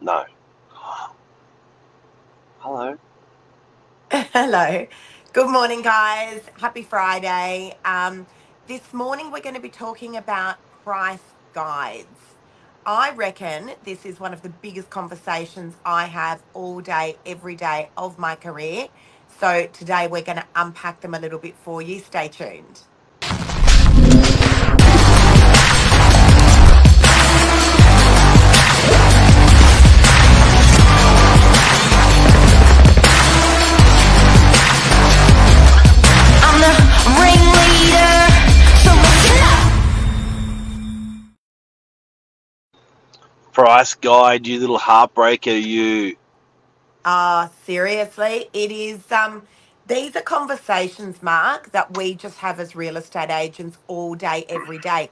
No. Hello. Hello. Good morning, guys. Happy Friday. Um, this morning, we're going to be talking about price guides. I reckon this is one of the biggest conversations I have all day, every day of my career. So today, we're going to unpack them a little bit for you. Stay tuned. Price guide, you little heartbreaker, you. Ah, seriously, it is. Um, these are conversations, Mark, that we just have as real estate agents all day, every day.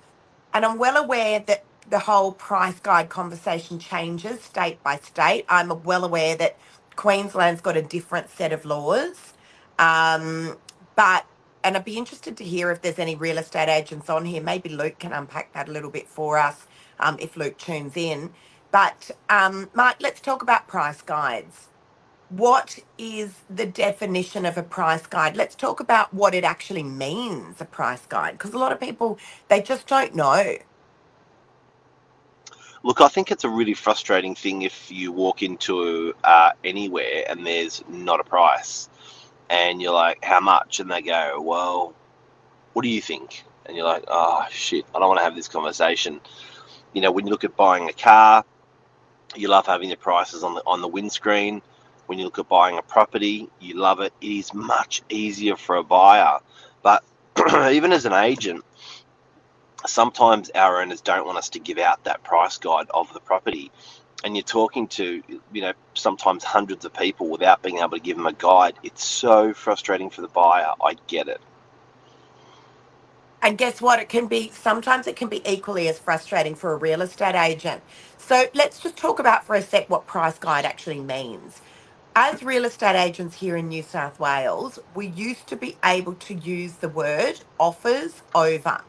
And I'm well aware that the whole price guide conversation changes state by state. I'm well aware that Queensland's got a different set of laws. Um, but, and I'd be interested to hear if there's any real estate agents on here. Maybe Luke can unpack that a little bit for us um, if Luke tunes in. But, um, Mark, let's talk about price guides what is the definition of a price guide? Let's talk about what it actually means, a price guide, because a lot of people they just don't know. Look, I think it's a really frustrating thing if you walk into uh, anywhere and there's not a price, and you're like, "How much?" and they go, "Well, what do you think?" and you're like, "Oh shit, I don't want to have this conversation." You know, when you look at buying a car, you love having the prices on the on the windscreen. When you look at buying a property, you love it. It is much easier for a buyer, but even as an agent, sometimes our owners don't want us to give out that price guide of the property. And you're talking to you know sometimes hundreds of people without being able to give them a guide. It's so frustrating for the buyer. I get it And guess what? It can be sometimes it can be equally as frustrating for a real estate agent. So let's just talk about for a sec what price guide actually means. As real estate agents here in New South Wales, we used to be able to use the word offers over.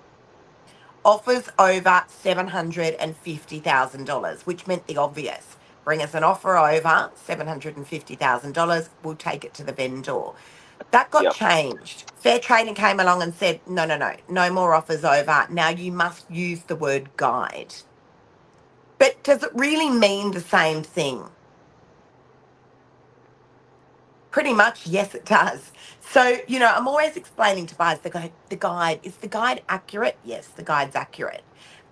offers over $750,000, which meant the obvious. Bring us an offer over $750,000, we'll take it to the vendor. That got yep changed. Fair Trading came along and said, no, no, no, no more offers over. Now you must use the word guide. But does it really mean the same thing? Pretty much, yes, it does. So, you know, I'm always explaining to buyers the guide, the guide, is the guide accurate? Yes, the guide's accurate.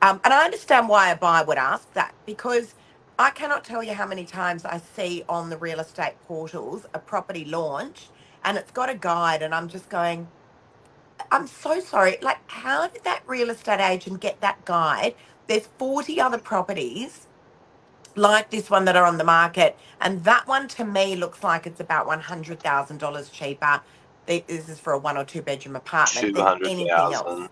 Um, and I understand why a buyer would ask that because I cannot tell you how many times I see on the real estate portals a property launch and it's got a guide and I'm just going, I'm so sorry. Like, how did that real estate agent get that guide? There's 40 other properties like this one that are on the market. And that one to me looks like it's about $100,000 cheaper. This is for a one or two bedroom apartment than anything else. 200000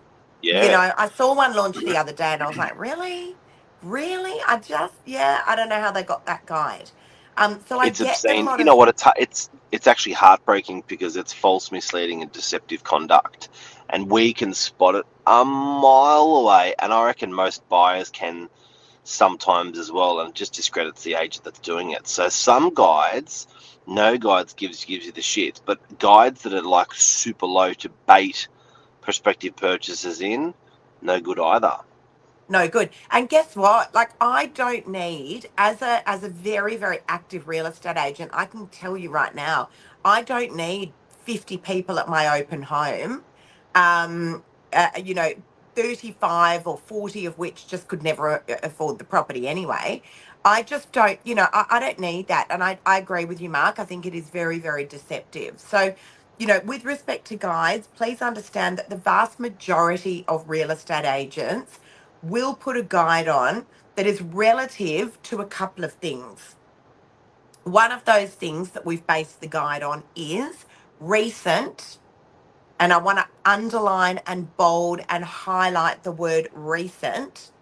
You yeah know, I saw one launch the other day and I was like, really? Really? I just, yeah, I don't know how they got that guide. Um, so I it's obscene you know what? It's it's it's actually heartbreaking because it's false misleading and deceptive conduct. And we can spot it a mile away. And i reckon most buyers can sometimes as well. And it just discredits the agent that's doing it. So some guides no guides gives gives you the shit. But guides that are like super low to bait prospective purchasers in no good either no good. And guess what? Like I don't need as a as a very very active real estate agent, I can tell you right now, I don't need 50 people at my open home. Um uh, you know, 35 or 40 of which just could never afford the property anyway. I just don't, you know, I, I don't need that. And I, I agree with you, Mark. I think it is very, very deceptive. So, you know, with respect to guides, please understand that the vast majority of real estate agents will put a guide on that is relative to a couple of things. One of those things that we've based the guide on is recent, and I want to underline and bold and highlight the word recent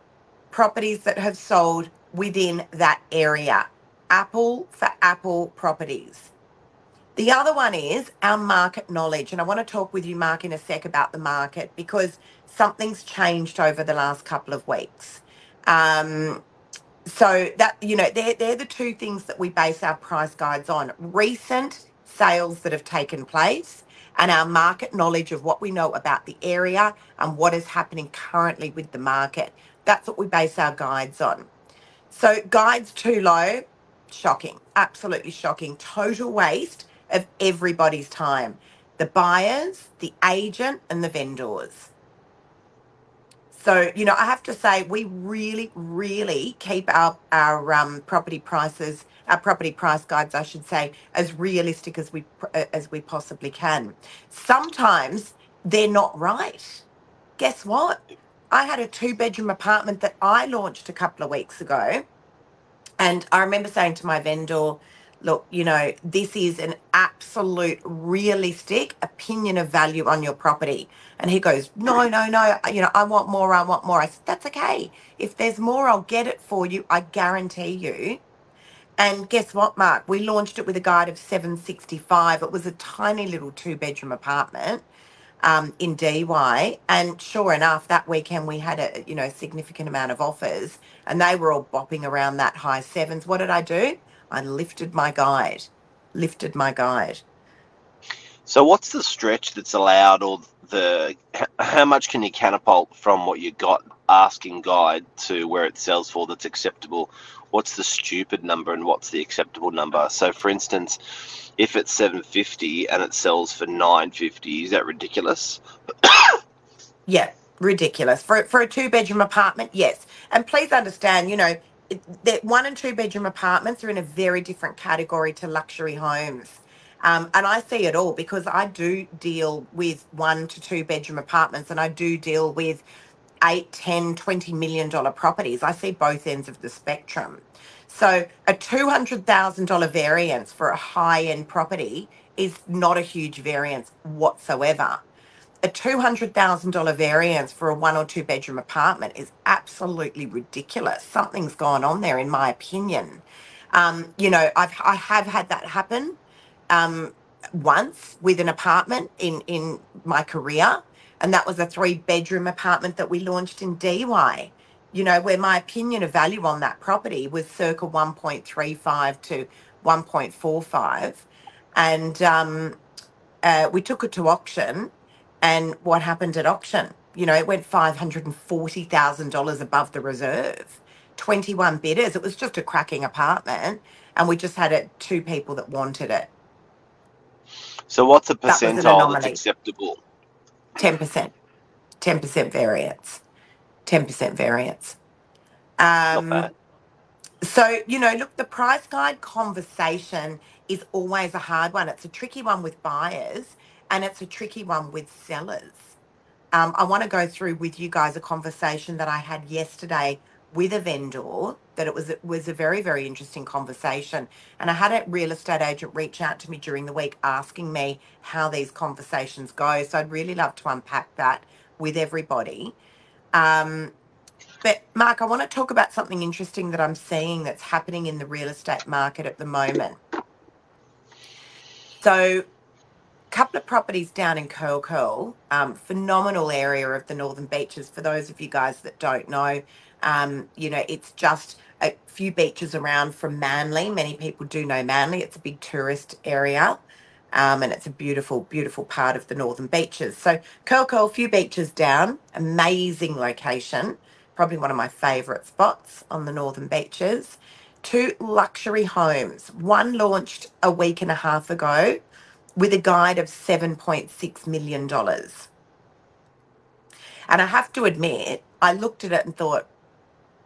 properties that have sold within that area. Apple for Apple properties. The other one is our market knowledge. And I want to talk with you, Mark, in a sec about the market because something's changed over the last couple of weeks. Um, so that you know they're they're the two things that we base our price guides on recent sales that have taken place and our market knowledge of what we know about the area and what is happening currently with the market that's what we base our guides on so guides too low shocking absolutely shocking total waste of everybody's time the buyers the agent and the vendors so, you know, I have to say we really, really keep our our um, property prices, our property price guides, I should say, as realistic as we uh, as we possibly can. Sometimes they're not right. Guess what? I had a two bedroom apartment that I launched a couple of weeks ago and I remember saying to my vendor, look, you know, this is an absolute realistic opinion of value on your property. And he goes, no, no, no, you know, I want more, I want more. I said, that's okay. If there's more, I'll get it for you. I guarantee you. And guess what, Mark? We launched it with a guide of 765. It was a tiny little two bedroom apartment um, in Dee Why. And sure enough, that weekend we had a you know significant amount of offers, and they were all bopping around that high sevens. What did I do? I lifted my guide, lifted my guide. So what's the stretch that's allowed, or the how much can you catapult from what you got asking guide to where it sells for that's acceptable? What's the stupid number and what's the acceptable number? So, for instance, if it's seven fifty and it sells for nine fifty, is that ridiculous? Yeah, ridiculous for for a two bedroom apartment. Yes, and please understand, you know, that one and two bedroom apartments are in a very different category to luxury homes. Um, and I see it all because I do deal with one to two bedroom apartments and I do deal with eight, ten, twenty million dollar properties. I see both ends of the spectrum. So a $200,000 variance for a high end property is not a huge variance whatsoever a $200,000 variance for a one or two bedroom apartment is absolutely ridiculous. Something's gone on there, in my opinion. Um, you know, I've, I have had that happen um, once with an apartment in, in my career, and that was a three bedroom apartment that we launched in Dee Why. You know, where my opinion of value on that property was circa 1.35 to 1.45. And um, uh, we took it to auction and what happened at auction? You know, it went $540,000 above the reserve. 21 bidders. It was just a cracking apartment. And we just had it two people that wanted it. So, what's a That was an percentile that's anomaly. acceptable? 10%. 10% variance. 10% variance. Not Um, bad. so, you know, look, the price guide conversation is always a hard one. It's a tricky one with buyers and it's a tricky one with sellers. Um, I want to go through with you guys a conversation that I had yesterday with a vendor. That it was it was a very very interesting conversation, and I had a real estate agent reach out to me during the week asking me how these conversations go. So I'd really love to unpack that with everybody. Um, but Mark, I want to talk about something interesting that I'm seeing that's happening in the real estate market at the moment. So couple of properties down in Curl Curl, um, phenomenal area of the Northern Beaches. For those of you guys that don't know, um, you know, it's just a few beaches around from Manly. Many people do know Manly. It's a big tourist area. Um, and it's a beautiful, beautiful part of the Northern Beaches. So Curl Curl, few beaches down, amazing location, probably one of my favourite spots on the Northern Beaches. Two luxury homes. One launched a week and a half ago with a guide of $7.6 million. And I have to admit, I looked at it and thought,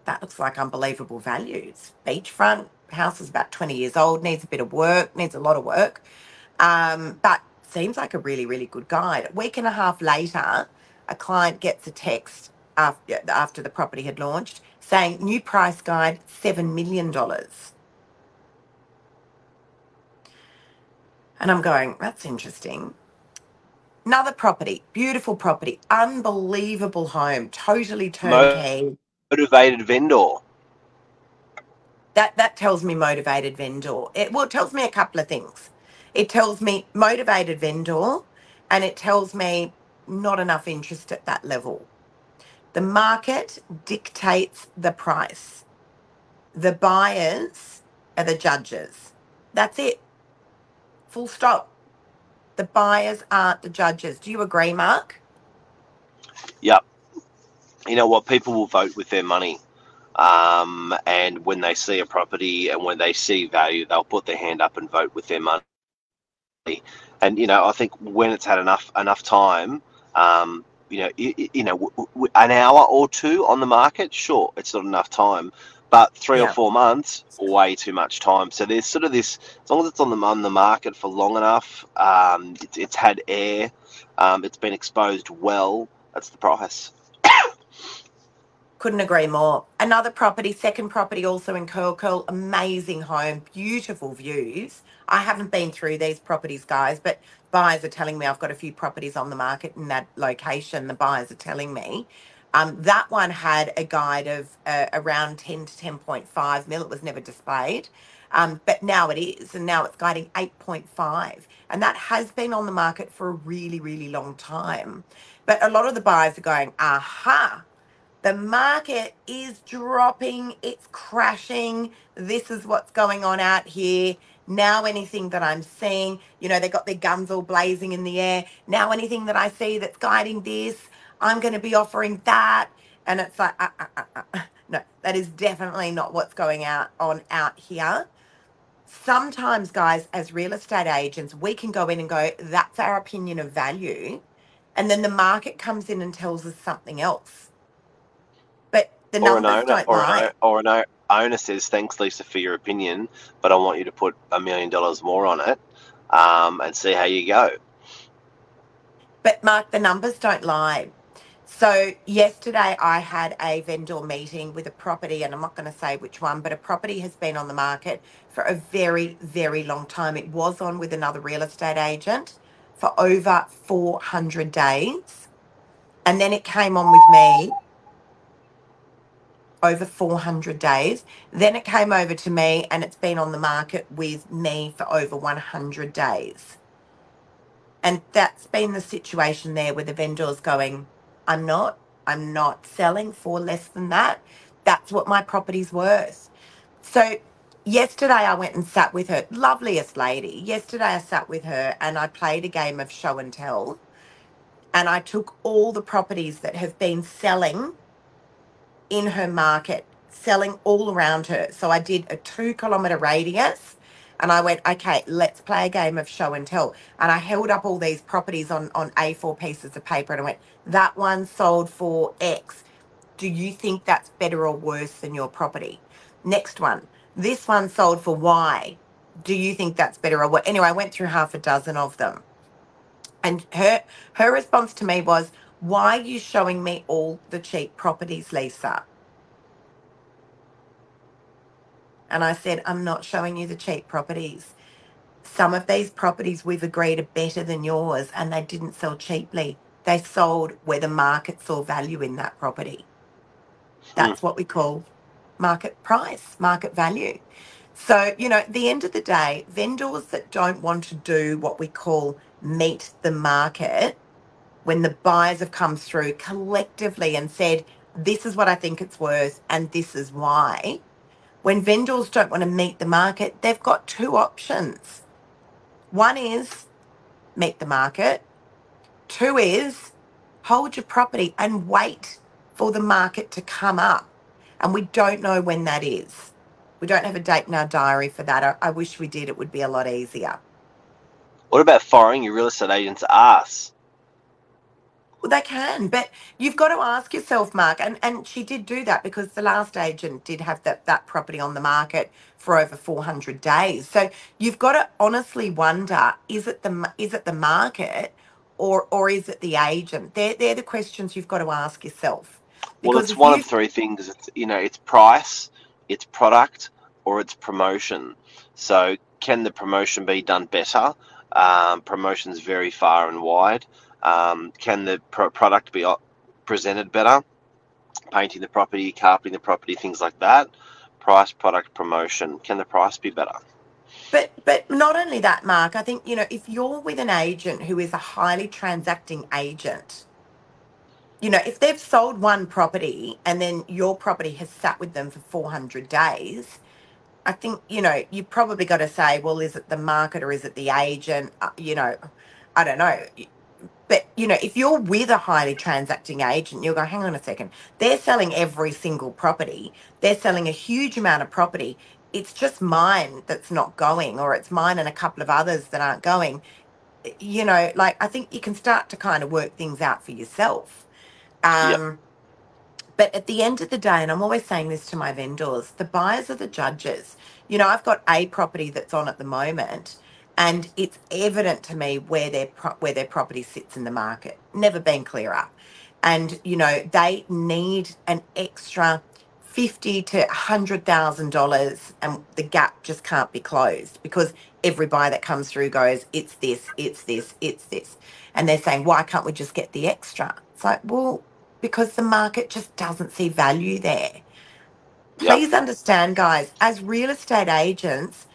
that looks like unbelievable values. Beachfront, house is about 20 years old, needs a bit of work, needs a lot of work, um, but seems like a really, really good guide. A week and a half later, a client gets a text after, after the property had launched saying, new price guide, $7 million. And I'm going, that's interesting. Another property, beautiful property, unbelievable home, totally turnkey. Motivated vendor. That that tells me motivated vendor. It well, it tells me a couple of things. It tells me motivated vendor, and it tells me not enough interest at that level. The market dictates the price. The buyers are the judges. That's it. Full stop. The buyers aren't the judges. Do you agree, Mark? Yep. You know what? People will vote with their money. Um, and when they see a property and when they see value, they'll put their hand up and vote with their money. And you know, I think when it's had enough enough time, um, you know, you, you know, an hour or two on the market, sure, it's not enough time. But three or four months, way too much time. So there's sort of this, as long as it's on the on the market for long enough, um, it's, it's had air, um, it's been exposed well. That's the price. Couldn't agree more. Another property, second property, also in Curl Curl, amazing home, beautiful views. I haven't been through these properties, guys, but buyers are telling me I've got a few properties on the market in that location. The buyers are telling me. Um, that one had a guide of uh, around 10 to 10.5 mil. It was never displayed. Um, but now it is, and now it's guiding 8.5. And that has been on the market for a really, really long time. But a lot of the buyers are going, aha, the market is dropping, it's crashing. This is what's going on out here. Now, anything that I'm seeing, you know, they got their guns all blazing in the air. Now, anything that I see that's guiding this, I'm going to be offering that. And it's like, uh, uh, uh, uh, no, that is definitely not what's going out on out here. Sometimes, guys, as real estate agents, we can go in and go, that's our opinion of value. And then the market comes in and tells us something else. But the or an numbers owner, don't or lie. o- or an owner says, "Thanks, Lisa, for your opinion, but I want you to put a million dollars more on it, um, and see how you go." But Mark, the numbers don't lie. So yesterday I had a vendor meeting with a property, and I'm not going to say which one, but a property has been on the market for a very, very long time. It was on with another real estate agent for over 400 days. And then it came on with me over 400 days. Then it came over to me, and it's been on the market with me for over 100 days. And that's been the situation there where the vendor's going, I'm not, I'm not selling for less than that. That's what my property's worth. So yesterday I went and sat with her, loveliest lady. Yesterday I sat with her and I played a game of show and tell. And I took all the properties that have been selling in her market, selling all around her. So I did a two kilometer radius and I went, okay, let's play a game of show and tell. And I held up all these properties on, on A4 pieces of paper and I went, that one sold for X. Do you think that's better or worse than your property? Next one, this one sold for Y. Do you think that's better or what? Anyway, I went through half a dozen of them. And her her response to me was, why are you showing me all the cheap properties, Lisa? And I said, I'm not showing you the cheap properties. Some of these properties we've agreed are better than yours and they didn't sell cheaply. They sold where the market saw value in that property. Hmm. That's what we call market price, market value. So, you know, at the end of the day, vendors that don't want to do what we call meet the market, when the buyers have come through collectively and said, this is what I think it's worth and this is why, when vendors don't want to meet the market, they've got two options. One is meet the market, two is hold your property and wait for the market to come up. And we don't know when that is. We don't have a date in our diary for that. I, I wish we did. It would be a lot easier. What about firing your real estate agent's ass? Well, they can, but you've got to ask yourself, Mark, and, and she did do that because the last agent did have that, that property on the market for over 400 days. So you've got to honestly wonder, is it the, is it the market or, or is it the agent? They're, they're the questions you've got to ask yourself. Well, it's one of three things. It's you know, it's price, it's product, or it's promotion. So, can the promotion be done better? Um, promotions very far and wide. Um, can the pro- product be presented better? Painting the property, carpeting the property, things like that. Price, product, promotion. Can the price be better? But but not only that, Mark. I think you know if you're with an agent who is a highly transacting agent, you know, if they've sold one property and then your property has sat with them for 400 days, I think, you know, you probably got to say, well, is it the market or is it the agent? Uh, you know, I don't know. But, you know, if you're with a highly transacting agent, you'll go, hang on a second. They're selling every single property, they're selling a huge amount of property. It's just mine that's not going, or it's mine and a couple of others that aren't going. You know, like I think you can start to kind of work things out for yourself. Yep. Um, but at the end of the day, and I'm always saying this to my vendors, the buyers are the judges. You know, I've got a property that's on at the moment, and it's evident to me where their pro- where their property sits in the market. Never been clearer. And you know, they need an extra fifty to hundred thousand dollars, and the gap just can't be closed because every buyer that comes through goes, "It's this, it's this, it's this," and they're saying, "Why can't we just get the extra?" It's like, well, because the market just doesn't see value there. Yep. Please understand, guys, as real estate agents,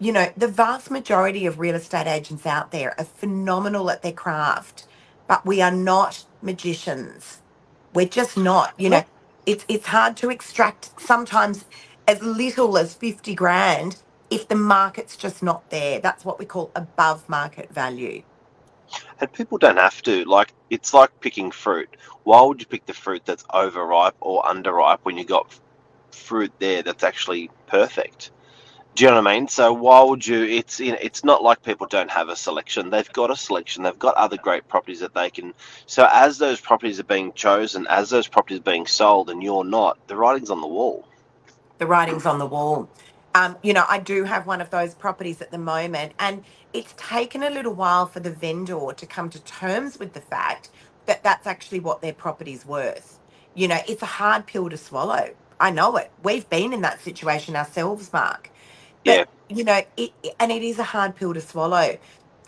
you know, the vast majority of real estate agents out there are phenomenal at their craft, but we are not magicians. We're just not, you know, it's it's hard to extract sometimes as little as 50 grand if the market's just not there. That's what we call above market value. And people don't have to. Like, it's like picking fruit. Why would you pick the fruit that's overripe or underripe when you got fruit there that's actually perfect? Do you know what I mean? So why would you? It's you know, it's not like people don't have a selection. They've got a selection. They've got other great properties that they can. So as those properties are being chosen, as those properties are being sold, and you're not, the writing's on the wall. the writing's on the wall. Um, you know, I do have one of those properties at the moment, and it's taken a little while for the vendor to come to terms with the fact that that's actually what their property's worth. You know, it's a hard pill to swallow. I know it. We've been in that situation ourselves, Mark. Yeah, But you know, it and it is a hard pill to swallow.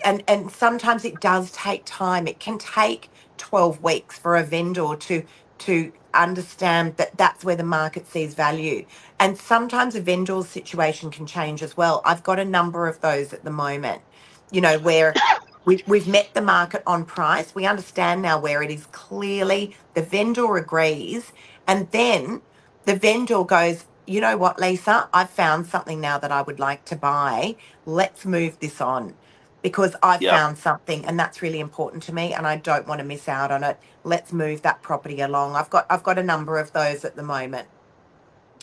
And and sometimes it does take time. It can take 12 weeks for a vendor to to understand that that's where the market sees value. And sometimes a vendor's situation can change as well. I've got a number of those at the moment, you know, where we've, we've met the market on price. We understand now where it is clearly the vendor agrees. And then the vendor goes, you know what, Lisa, I've found something now that I would like to buy. Let's move this on because I've yeah, found something and that's really important to me and I don't want to miss out on it. Let's move that property along. I've got I've got a number of those at the moment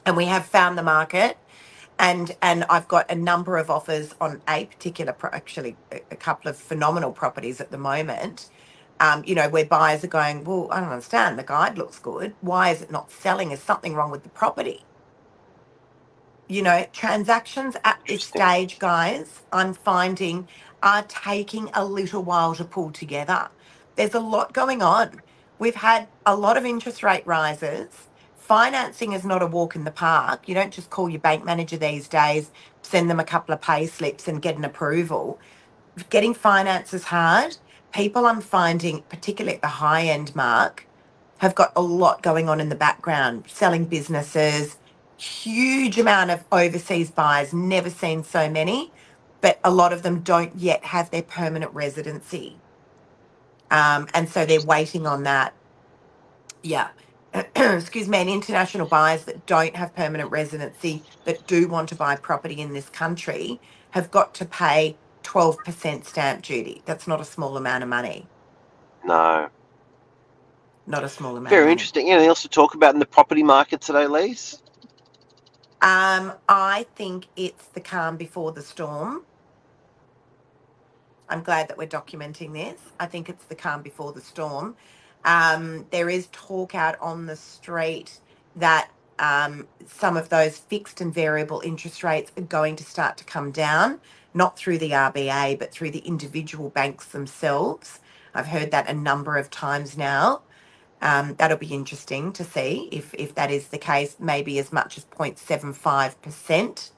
and we have found the market and and I've got a number of offers on a particular pro- actually a, a couple of phenomenal properties at the moment. Um, you know, where buyers are going, well, I don't understand. The guide looks good. Why is it not selling? Is something wrong with the property? You know, transactions at this stage, guys, I'm finding are taking a little while to pull together. There's a lot going on. We've had a lot of interest rate rises. Financing is not a walk in the park. You don't just call your bank manager these days, send them a couple of pay slips and get an approval. Getting finance is hard. People I'm finding, particularly at the high end mark, have got a lot going on in the background, selling businesses, huge amount of overseas buyers, never seen so many, but a lot of them don't yet have their permanent residency. Um, and so they're waiting on that. Yeah. Excuse me, and international buyers that don't have permanent residency that do want to buy property in this country have got to pay 12% stamp duty. That's not a small amount of money. No. Not a small amount Very interesting. Anything else to talk about in the property market today, Lise? Um, I think it's the calm before the storm. I'm glad that we're documenting this. I think it's the calm before the storm. Um, there is talk out on the street that um, some of those fixed and variable interest rates are going to start to come down, not through the RBA, but through the individual banks themselves. I've heard that a number of times now. Um, that'll be interesting to see if, if that is the case, maybe as much as 0.75%.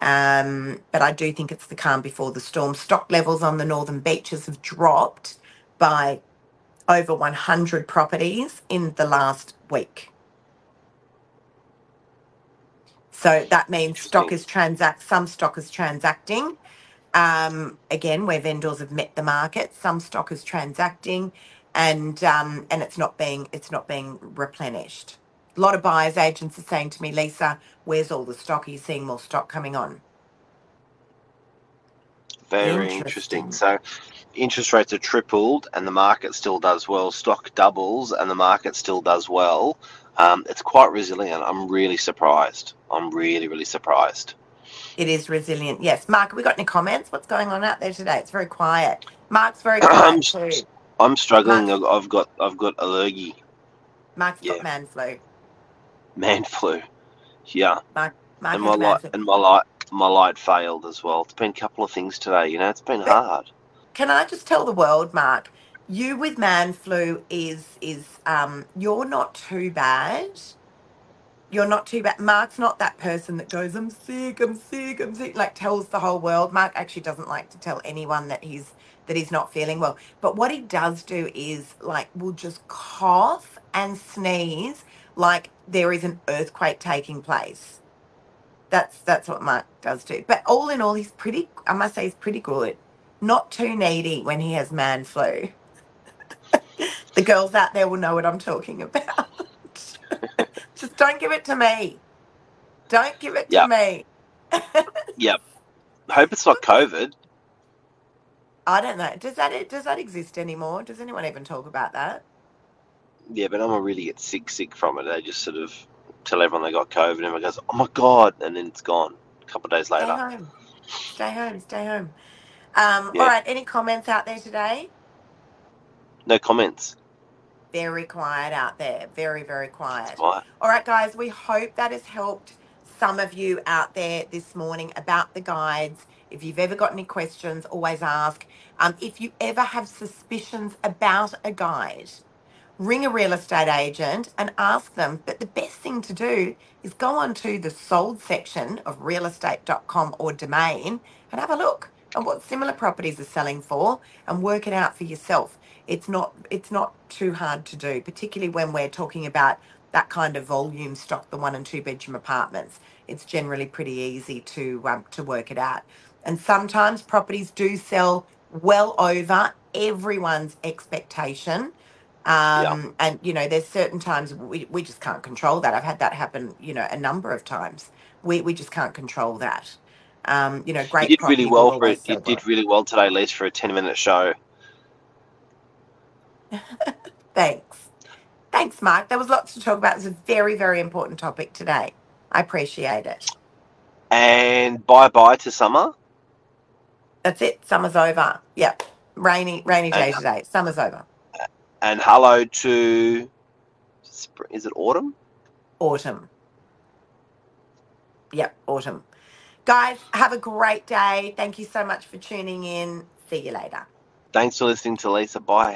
Um, but I do think it's the calm before the storm. Stock levels on the northern beaches have dropped by over 100 properties in the last week. So that means stock is transact. Some stock is transacting. Um, again, where vendors have met the market, some stock is transacting, and um, and it's not being it's not being replenished. A lot of buyers agents are saying to me, Lisa, where's all the stock? Are you seeing more stock coming on? Very interesting. Interesting. So interest rates are tripled and the market still does well. Stock doubles and the market still does well. Um, it's quite resilient. I'm really surprised. I'm really, really surprised. It is resilient. Yes, Mark. Have we got any comments? What's going on out there today? It's very quiet. Mark's very quiet too. I'm struggling. I've I've got I've got allergy, Mark's yeah, got man flu. man flu. Yeah, Mark Mark and my light flu. and my light my light failed as well. It's been a couple of things today. You know, it's been But hard. can I just tell the world, Mark, you with man flu is is um you're not too bad. You're not too bad. Mark's not that person that goes, I'm sick, I'm sick, I'm sick, like tells the whole world. Mark actually doesn't like to tell anyone that he's that he's not feeling well. But what he does do is like will just cough and sneeze like there is an earthquake taking place. That's that's what Mark does do. But all in all, he's pretty I must say he's pretty good. Not too needy when he has man flu. The girls out there will know what I'm talking about. Just don't give it to me. Don't give it to me. yeah. Hope it's not COVID. I don't know. Does that does that exist anymore? Does anyone even talk about that? Yeah, but I'm really get sick, sick from it. They just sort of tell everyone they got COVID, and everyone goes, "Oh my god," and then it's gone. A couple of days Stay later. home. Stay home. Stay home. Um, Yeah, right. Any comments out there today? no comments. Very quiet out there. Very, very It's quiet. All right, guys. We hope that has helped some of you out there this morning about the guides. If you've ever got any questions, always ask. Um, if you ever have suspicions about a guide, ring a real estate agent and ask them. But the best thing to do is go onto the sold section of realestate.com or domain and have a look at what similar properties are selling for and work it out for yourself. It's not it's not too hard to do, particularly when we're talking about that kind of volume stock, the one and two bedroom apartments. It's generally pretty easy to um, to work it out. And sometimes properties do sell well over everyone's expectation. Yeah. Um, and you know, there's certain times we, we just can't control that. I've had that happen, you know, a number of times. We we just can't control that. Um, you know, You great did really well for it. You did well. really well today, Liz, for a ten-minute show. Thanks. Thanks, Mark. There was lots to talk about. It's a very, very important topic today. I appreciate it. And bye bye to summer. That's it. Summer's over. Yep. Rainy, rainy And day today. Summer's over. and hello to spring. Is it autumn? Autumn. Yep, autumn. Guys, have a great day. Thank you so much for tuning in. See you later. Thanks for listening to Lisa. Bye.